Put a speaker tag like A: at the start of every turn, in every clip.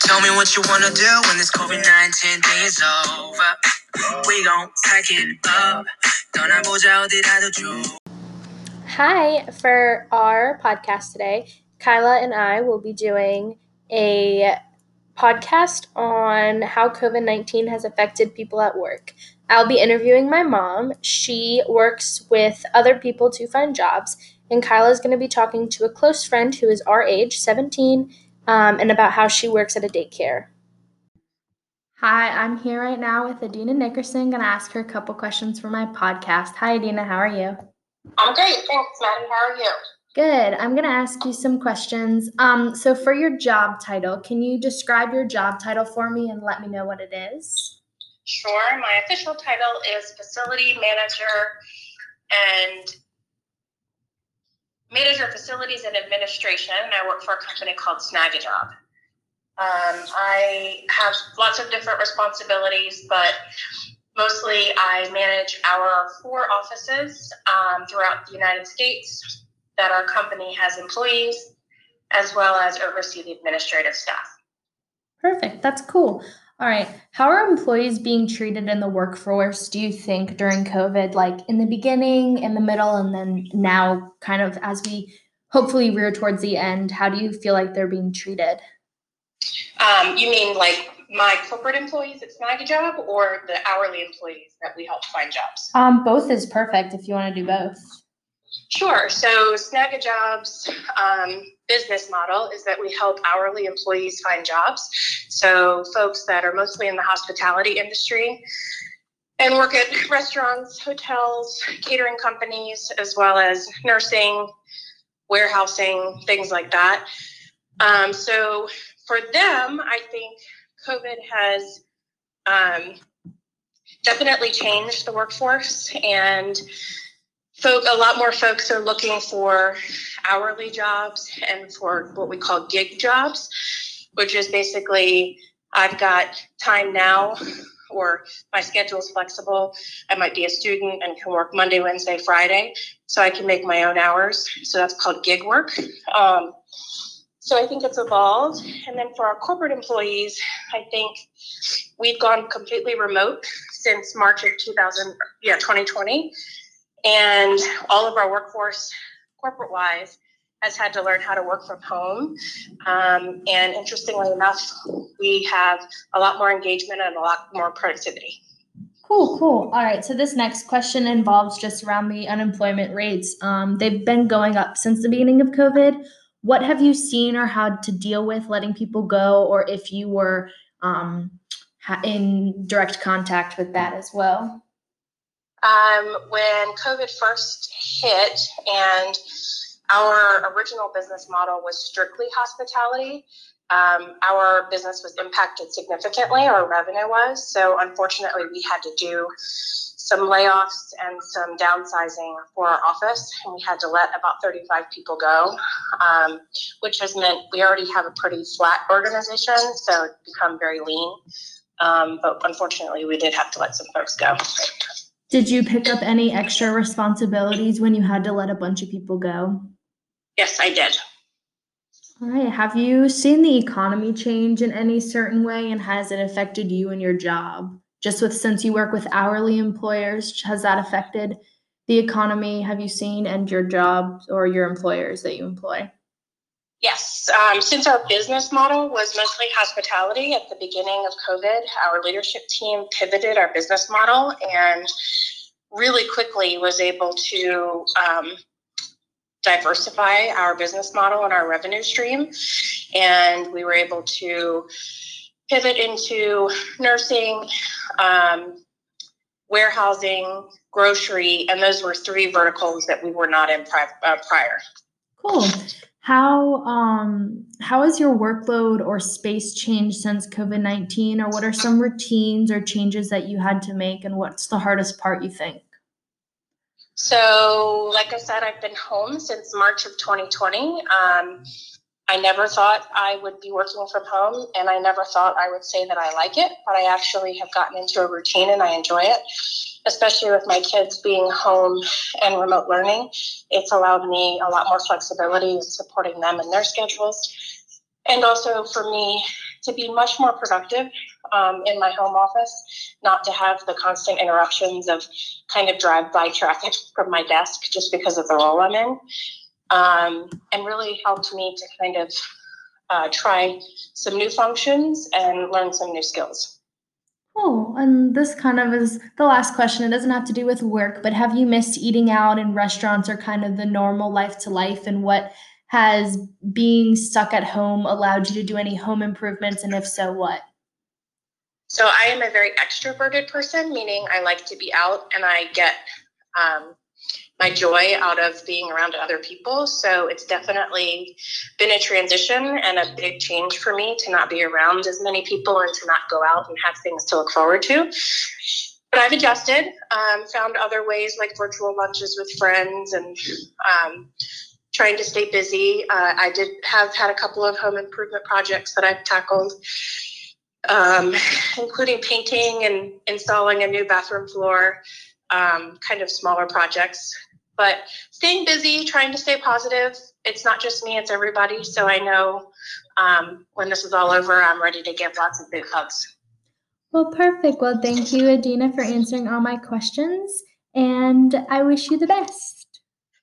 A: Tell me what you wanna do when this COVID 19 thing is over. We gon' pack it up. 떠나보자 어디라도 줘.
B: Hi, for our podcast today, Kyla and I will be doing a podcast on how COVID 19 has affected people at work. I'll be interviewing my mom. She works with other people to find jobs, and Kyla is going to be talking to a close friend who is our age, 17, um, and about how she works at a daycare. Hi, I'm here right now with Adina Nickerson. Going to ask her a couple questions for my podcast. Hi, Adina. How are you?
C: I'm great. Thanks, Maddie. How are you?
B: Good. I'm going to ask you some questions. Um, so, for your job title, can you describe your job title for me and let me know what it is?
C: Sure. My official title is facility manager and manager of facilities and administration. I work for a company called Snagajob. Um, I have lots of different responsibilities, but mostly I manage our four offices um, throughout the United States that our company has employees, as well as oversee the administrative staff.
B: Perfect. That's cool. All right. How are employees being treated in the workforce, do you think, during COVID? Like in the beginning, in the middle, and then now, kind of as we hopefully rear towards the end, how do you feel like they're being treated?
C: Um, you mean like my corporate employees at job, or the hourly employees that we help find jobs?
B: Um, both is perfect if you want to do both.
C: Sure. So snag Snagajob's um, business model is that we help hourly employees find jobs. So folks that are mostly in the hospitality industry and work at restaurants, hotels, catering companies, as well as nursing, warehousing, things like that. Um, so for them, I think COVID has um, definitely changed the workforce and folk a lot more folks are looking for hourly jobs and for what we call gig jobs which is basically i've got time now or my schedule is flexible. I might be a student and can work monday wednesday friday so i can make my own hours. So that's called gig work. Um, so i think it's evolved. And then for our corporate employees i think we've gone completely remote since march of 2000 yeah 2020 and all of our workforce, corporate wise, has had to learn how to work from home. Um, and interestingly enough, we have a lot more engagement and a lot more productivity.
B: Cool, cool. All right. So this next question involves just around the unemployment rates. Um, they've been going up since the beginning of COVID. What have you seen or had to deal with letting people go, or if you were um, in direct contact with that as well?
C: Um, when COVID first hit and our original business model was strictly hospitality. Um, our business was impacted significantly, our revenue was. So, unfortunately, we had to do some layoffs and some downsizing for our office, and we had to let about 35 people go, um, which has meant we already have a pretty flat organization, so it's become very lean. Um, but unfortunately, we did have to let some folks go.
B: Did you pick up any extra responsibilities when you had to let a bunch of people go?
C: Yes, I did.
B: All right. Have you seen the economy change in any certain way and has it affected you and your job? Just with since you work with hourly employers, has that affected the economy? Have you seen and your job or your employers that you employ?
C: Yes. Um, since our business model was mostly hospitality at the beginning of COVID, our leadership team pivoted our business model and really quickly was able to um, diversify our business model and our revenue stream. And we were able to pivot into nursing, um, warehousing, grocery, and those were three verticals that we were not in pri- uh, prior.
B: Cool. How um how has your workload or space changed since COVID nineteen, or what are some routines or changes that you had to make, and what's the hardest part you think?
C: So, like I said, I've been home since March of 2020. Um, I never thought I would be working from home, and I never thought I would say that I like it, but I actually have gotten into a routine and I enjoy it, especially with my kids being home and remote learning. It's allowed me a lot more flexibility in supporting them and their schedules. and also for me to be much more productive um, in my home office, not to have the constant interruptions of kind of drive by traffic from my desk just because of the role I'm in. Um, and really helped me to kind of uh, try some new functions and learn some new skills.
B: Cool. And this kind of is the last question. It doesn't have to do with work, but have you missed eating out in restaurants or kind of the normal life to life? And what has being stuck at home allowed you to do any home improvements? And if so, what?
C: So I am a very extroverted person, meaning I like to be out and I get um, my joy out of being around other people. So it's definitely been a transition and a big change for me to not be around as many people and to not go out and have things to look forward to. But I've adjusted, um, found other ways like virtual lunches with friends and um, trying to stay busy. Uh, I did have had a couple of home improvement projects that I've tackled, um, including painting and installing a new bathroom floor, um, kind of smaller projects. But staying busy, trying to stay positive. It's not just me, it's everybody. So I know um, when this is all over, I'm ready to give lots of big hugs.
B: Well, perfect. Well, thank you, Adina, for answering all my questions. And I wish you the best.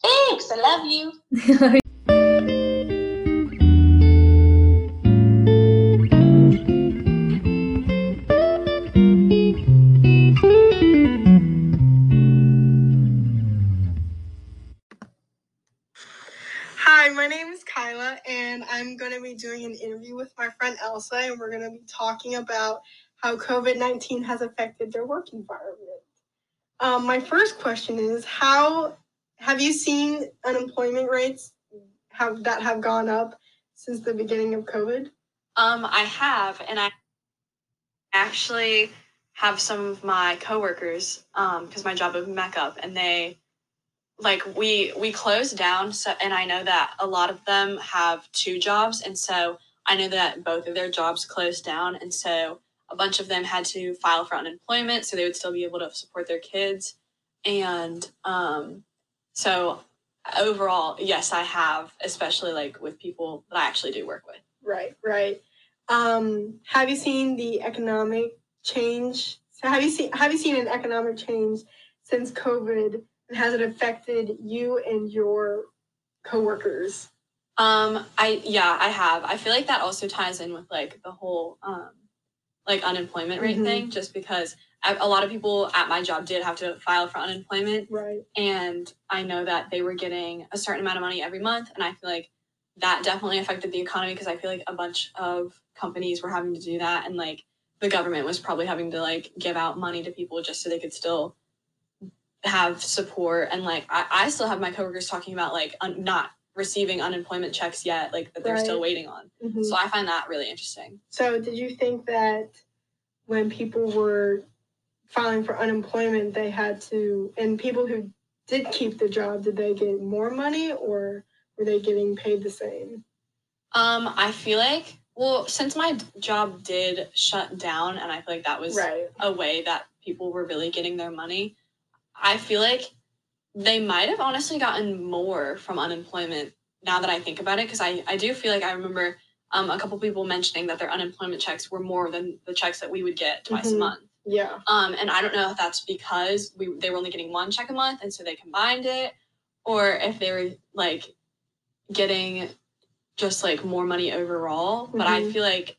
C: Thanks. I love you.
D: my friend Elsa, and we're going to be talking about how COVID 19 has affected their work environment. Um, my first question is How have you seen unemployment rates have that have gone up since the beginning of COVID?
E: Um, I have, and I actually have some of my coworkers um because my job opened back up, and they like we we closed down. So, and I know that a lot of them have two jobs, and so I know that both of their jobs closed down, and so a bunch of them had to file for unemployment so they would still be able to support their kids, and um so overall, yes, I have, especially like with people that I actually do work with.
D: Right, right. Um, have you seen the economic change? So have you seen have you seen an economic change since COVID, and has it affected you and your coworkers?
E: Um, I yeah, I have. I feel like that also ties in with like the whole um, like unemployment rate
D: Mhm.
E: thing, just because a a lot of people at my job did have to file for unemployment,
D: Right.
E: and I know that they were getting a certain amount of money every month, and I feel like that definitely affected the economy because I feel like a bunch of companies were having to do that, and like the government was probably having to like give out money to people just so they could still have support, and like I, I still have my coworkers talking about like un- not receiving unemployment checks yet, like that they're still waiting on.
D: Mhm.
E: So I find that really interesting.
D: So, did you think that when people were filing for unemployment, they had to, and people who did keep the job, did they get more money or were they getting paid the same?
E: Um, I feel like well, since my job did shut down, and I feel like that was
D: Right.
E: a way that people were really getting their money. I feel like they might have honestly gotten more from unemployment now that I think about it, because I, I do feel like I remember um, a couple people mentioning that their unemployment checks were more than the checks that we would get twice
D: Mhm.
E: a month.
D: Yeah.
E: Um, and I don't know if that's because we they were only getting one check a month, and so they combined it, or if they were like getting just like more money overall. But I
D: Mhm.
E: feel like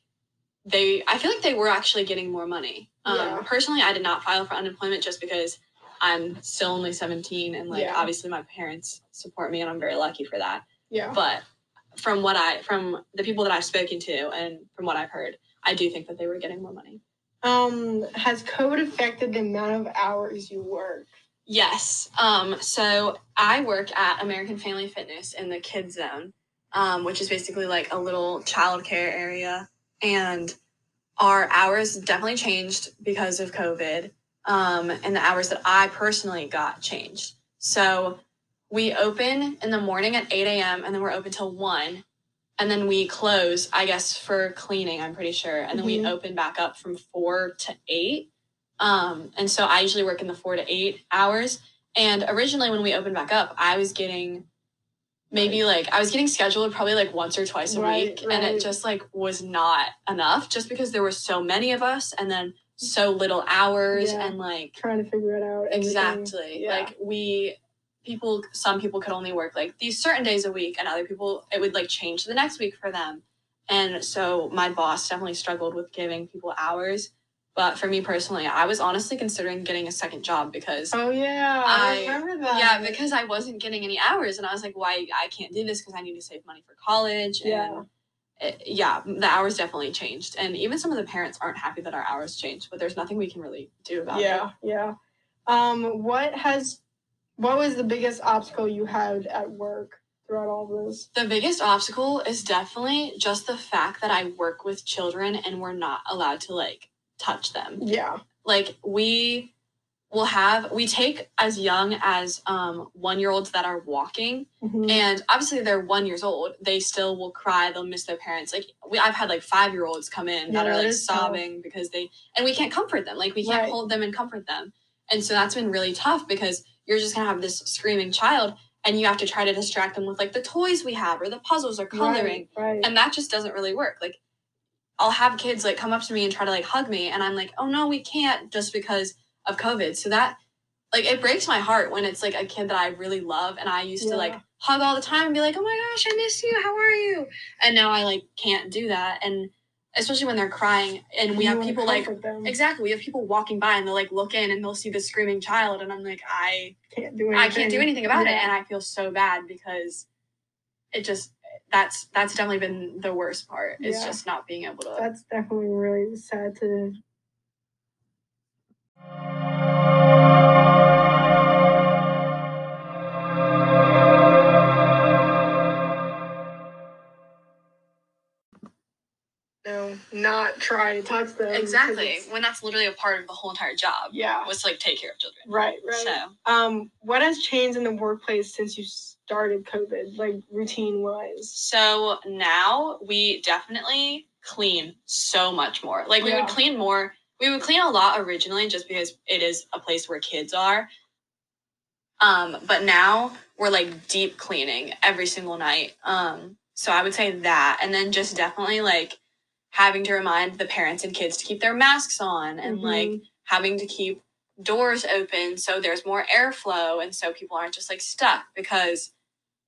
E: they, I feel like they were actually getting more money. Um,
D: Yeah.
E: Personally, I did not file for unemployment just because I'm still only 17, and like
D: Yeah.
E: obviously my parents support me, and I'm very lucky for that.
D: Yeah.
E: But from what I, from the people that I've spoken to, and from what I've heard, I do think that they were getting more money.
D: Um, has COVID affected the amount of hours you work?
E: Yes. Um, so I work at American Family Fitness in the kids zone, um, which is basically like a little childcare area. And our hours definitely changed because of COVID. Um, and the hours that I personally got changed. So we open in the morning at 8 a.m. and then we're open till 1. And then we close, I guess, for cleaning, I'm pretty sure. And then we
D: Mhm.
E: open back up from 4 to 8. Um, and so I usually work in the four to eight hours. And originally, when we opened back up, I was getting maybe like I was getting scheduled probably like once or twice a
D: Right,
E: week and it just like was not enough just because there were so many of us and then so little hours
D: Yeah.
E: and like
D: Trying to figure it out. everything.
E: exactly
D: Yeah.
E: like we people some people could only work like these certain days a week and other people it would like change the next week for them and so my boss definitely struggled with giving people hours but for me personally i was honestly considering getting a second job because
D: Oh yeah, I,
E: I-
D: remember that.
E: yeah because i wasn't getting any hours and i was like why i can't do this because i need to save money for college
D: Yeah.
E: and it, yeah the hours definitely changed and even some of the parents aren't happy that our hours changed but there's nothing we can really do about it
D: yeah, yeah. Um, what has, what was the biggest obstacle you had at work throughout all this?
E: The biggest obstacle is definitely just the fact that I work with children and we're not allowed to like touch them.
D: Yeah.
E: Like we will have we take as young as um one year olds that are walking
D: Mhm.
E: and obviously they're one years old they still will cry they'll miss their parents like we i've had like five year olds come in that are like
D: is tough.
E: sobbing because they and we can't comfort them like we can't
D: Right.
E: hold them and comfort them and so that's been really tough because you're just gonna have this screaming child and you have to try to distract them with like the toys we have or the puzzles or coloring
D: Right. right.
E: and that just doesn't really work like i'll have kids like come up to me and try to like hug me and i'm like oh no we can't just because of covid so that like it breaks my heart when it's like a kid that i really love and i used to like hug all the time and be like oh my gosh i miss you how are you and now i like can't do that and especially when they're crying and we
D: You
E: have people like
D: them.
E: exactly we have people walking by and they'll like look in and they'll see the screaming child and i'm like i
D: can't do anything.
E: I can't do anything about it, and I feel so bad because it just that's that's definitely been the worst part. Is
D: Yeah.
E: just not being able to.
D: That's definitely really sad to. No, not try to touch them.
E: exactly
D: it's-
E: when that's literally a part of the whole entire job
D: Yeah.
E: was to like take care of children.
D: Right. Right.
E: So
D: Um, what has changed in the workplace since you started COVID, like routine wise?
E: so now we definitely clean so much more. Like we
D: Yeah.
E: would clean more. We would clean a lot originally just because it is a place where kids are. Um, but now we're like deep cleaning every single night. Um, so I would say that, and then just definitely like having to remind the parents and kids to keep their masks on, and
D: Mhm.
E: like having to keep doors open so there's more airflow, and so people aren't just like stuck. Because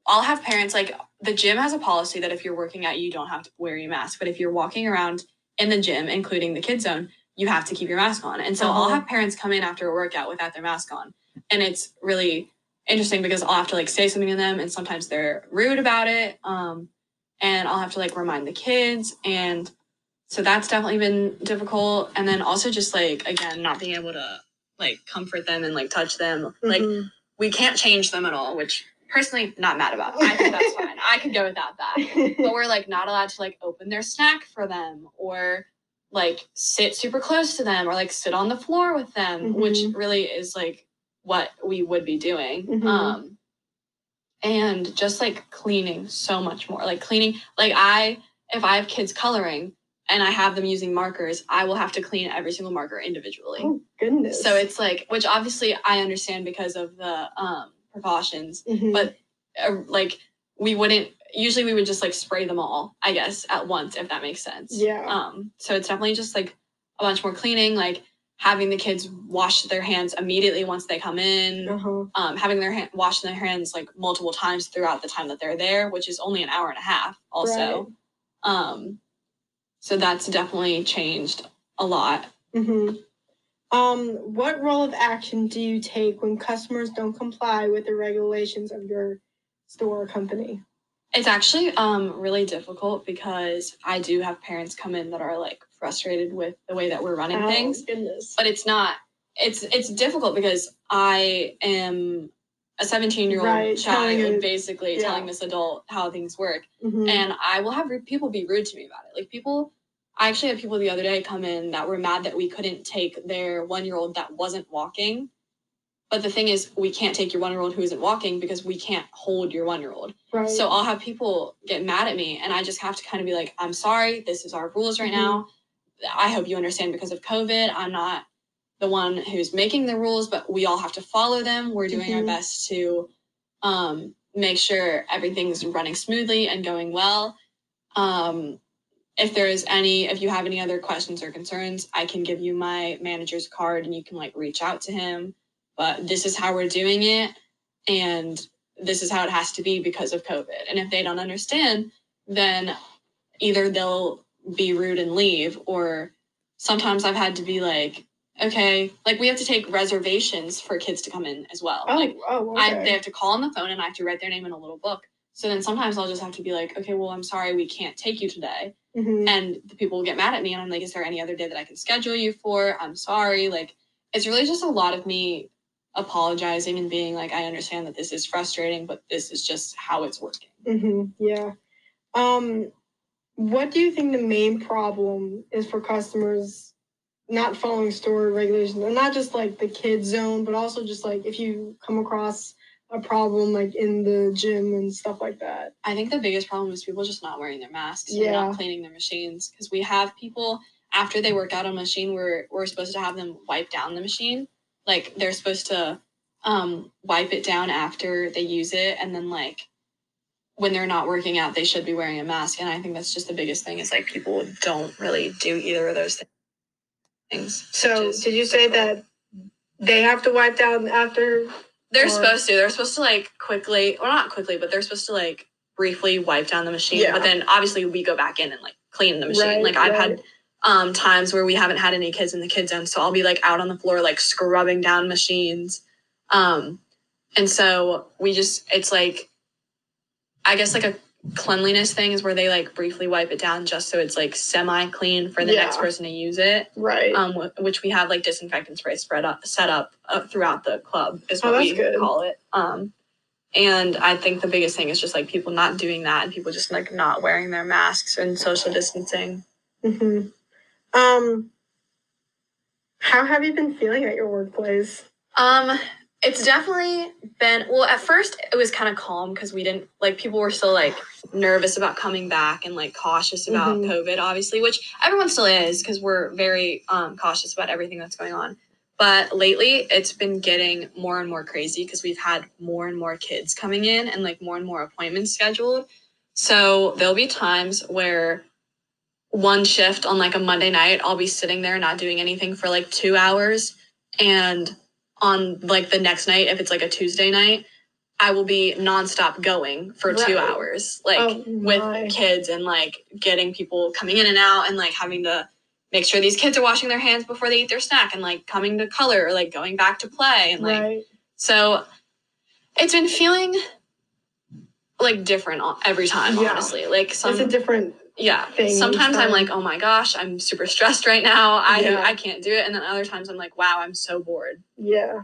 E: I'll have parents like the gym has a policy that if you're working out, you don't have to wear your mask, but if you're walking around in the gym, including the kids zone, you have to keep your mask on. And so I'll
D: Uh-huh.
E: have parents come in after a workout without their mask on and it's really interesting because I'll have to like say something to them and sometimes they're rude about it. Um, and I'll have to like remind the kids and so that's definitely been difficult. And then also just like again, not being able to like comfort them and like touch them. Like
D: Mhm.
E: we can't change them at all, which personally not mad about. I think that's fine. I could go without that. But we're like not allowed to like open their snack for them or like sit super close to them or like sit on the floor with them, which
D: Mhm.
E: really is like what we would be doing.
D: Mhm.
E: Um and just like cleaning so much more. Like cleaning like I if I have kids coloring and I have them using markers, I will have to clean every single marker individually.
D: oh goodness.
E: So it's like, which obviously I understand because of the um, precautions,
D: Mhm.
E: but uh, like we wouldn't usually we would just like spray them all, I guess, at once if that makes sense.
D: Yeah.
E: Um. So it's definitely just like a bunch more cleaning, like having the kids wash their hands immediately once they come in.
D: uh-huh.
E: Um, having their hand wash their hands like multiple times throughout the time that they're there, which is only an hour and a half. Also, um, so that's definitely changed a lot.
D: hmm Um, what role of action do you take when customers don't comply with the regulations of your store or company?
E: It's actually um really difficult because I do have parents come in that are like frustrated with the way that we're running
D: Oh,
E: things,
D: Goodness.
E: but it's not. It's it's difficult because I am a 17 year
D: Right,
E: old
D: telling
E: child
D: it-
E: basically
D: yeah.
E: telling this adult how things work
D: Mhm.
E: and I will have people be rude to me about it. Like people, I actually had people the other day come in that were mad that we couldn't take their one year old that wasn't walking. But the thing is, we can't take your one year old who isn't walking because we can't hold your one year old.
D: right.
E: So I'll have people get mad at me, and I just have to kind of be like, I'm sorry, this is our rules right
D: Mhm.
E: now. I hope you understand because of COVID. I'm not the one who's making the rules, but we all have to follow them. We're doing our
D: Mhm.
E: best to um, make sure everything's running smoothly and going well. Um, if there's any, if you have any other questions or concerns, I can give you my manager's card and you can like reach out to him. But this is how we're doing it. And this is how it has to be because of COVID. And if they don't understand, then either they'll be rude and leave, or sometimes I've had to be like, okay, like we have to take reservations for kids to come in as well.
D: Oh,
E: Like
D: oh,
E: I,
D: okay.
E: they have to call on the phone and I have to write their name in a little book. So then sometimes I'll just have to be like, okay, well, I'm sorry, we can't take you today.
D: Mhm.
E: And the people will get mad at me. And I'm like, is there any other day that I can schedule you for? I'm sorry. Like, it's really just a lot of me apologizing and being like, I understand that this is frustrating, but this is just how it's working.
D: hmm Yeah. Um, what do you think the main problem is for customers not following store regulations, and not just like the kids zone, but also just like if you come across a problem like in the gym and stuff like that?
E: I think the biggest problem is people just not wearing their masks and
D: Yeah.
E: not cleaning their machines because we have people after they work out on a machine we're we're supposed to have them wipe down the machine like they're supposed to um wipe it down after they use it and then like when they're not working out they should be wearing a mask and I think that's just the biggest thing is like people don't really do either of those things.
D: So, did you say
E: difficult.
D: that they have to wipe down after?
E: They're
D: Or-
E: supposed to. They're supposed to like quickly, or not quickly, but they're supposed to like briefly wipe down the machine.
D: Yeah.
E: But then obviously we go back in and like clean the machine.
D: Right,
E: like I've
D: right.
E: had um times where we haven't had any kids in the kids zone, so I'll be like out on the floor like scrubbing down machines. Um, and so we just it's like, I guess like a cleanliness thing is where they like briefly wipe it down just so it's like semi clean for the next person to use it
D: Right.
E: um, wh- which we have like disinfectant spray spread up, set up uh, throughout the club is
D: Oh,
E: what
D: that's
E: we
D: good.
E: call it. Um, and I think the biggest thing is just like people not doing that and people just like not wearing their masks and social distancing.
D: hmm Um, how have you been feeling at your workplace?
E: Um, it's definitely been well. At first, it was kind of calm because we didn't like people were still like nervous about coming back and like cautious about
D: Mhm.
E: COVID, obviously, which everyone still is because we're very um, cautious about everything that's going on. But lately, it's been getting more and more crazy because we've had more and more kids coming in and like more and more appointments scheduled. So there'll be times where one shift on like a Monday night, I'll be sitting there not doing anything for like two hours. And on like the next night, if it's like a Tuesday night, I will be nonstop going for two hours, like
D: Oh,
E: with kids and like getting people coming in and out and like having to make sure these kids are washing their hands before they eat their snack and like coming to color or like going back to play and like
D: right.
E: so it's been feeling like different every time
D: Yeah.
E: honestly like some
D: it's a different.
E: Yeah
D: thing each
E: sometimes i'm like oh my gosh i'm super stressed right now i
D: Yeah.
E: i can't do it and then other times i'm like wow i'm so bored
D: Yeah.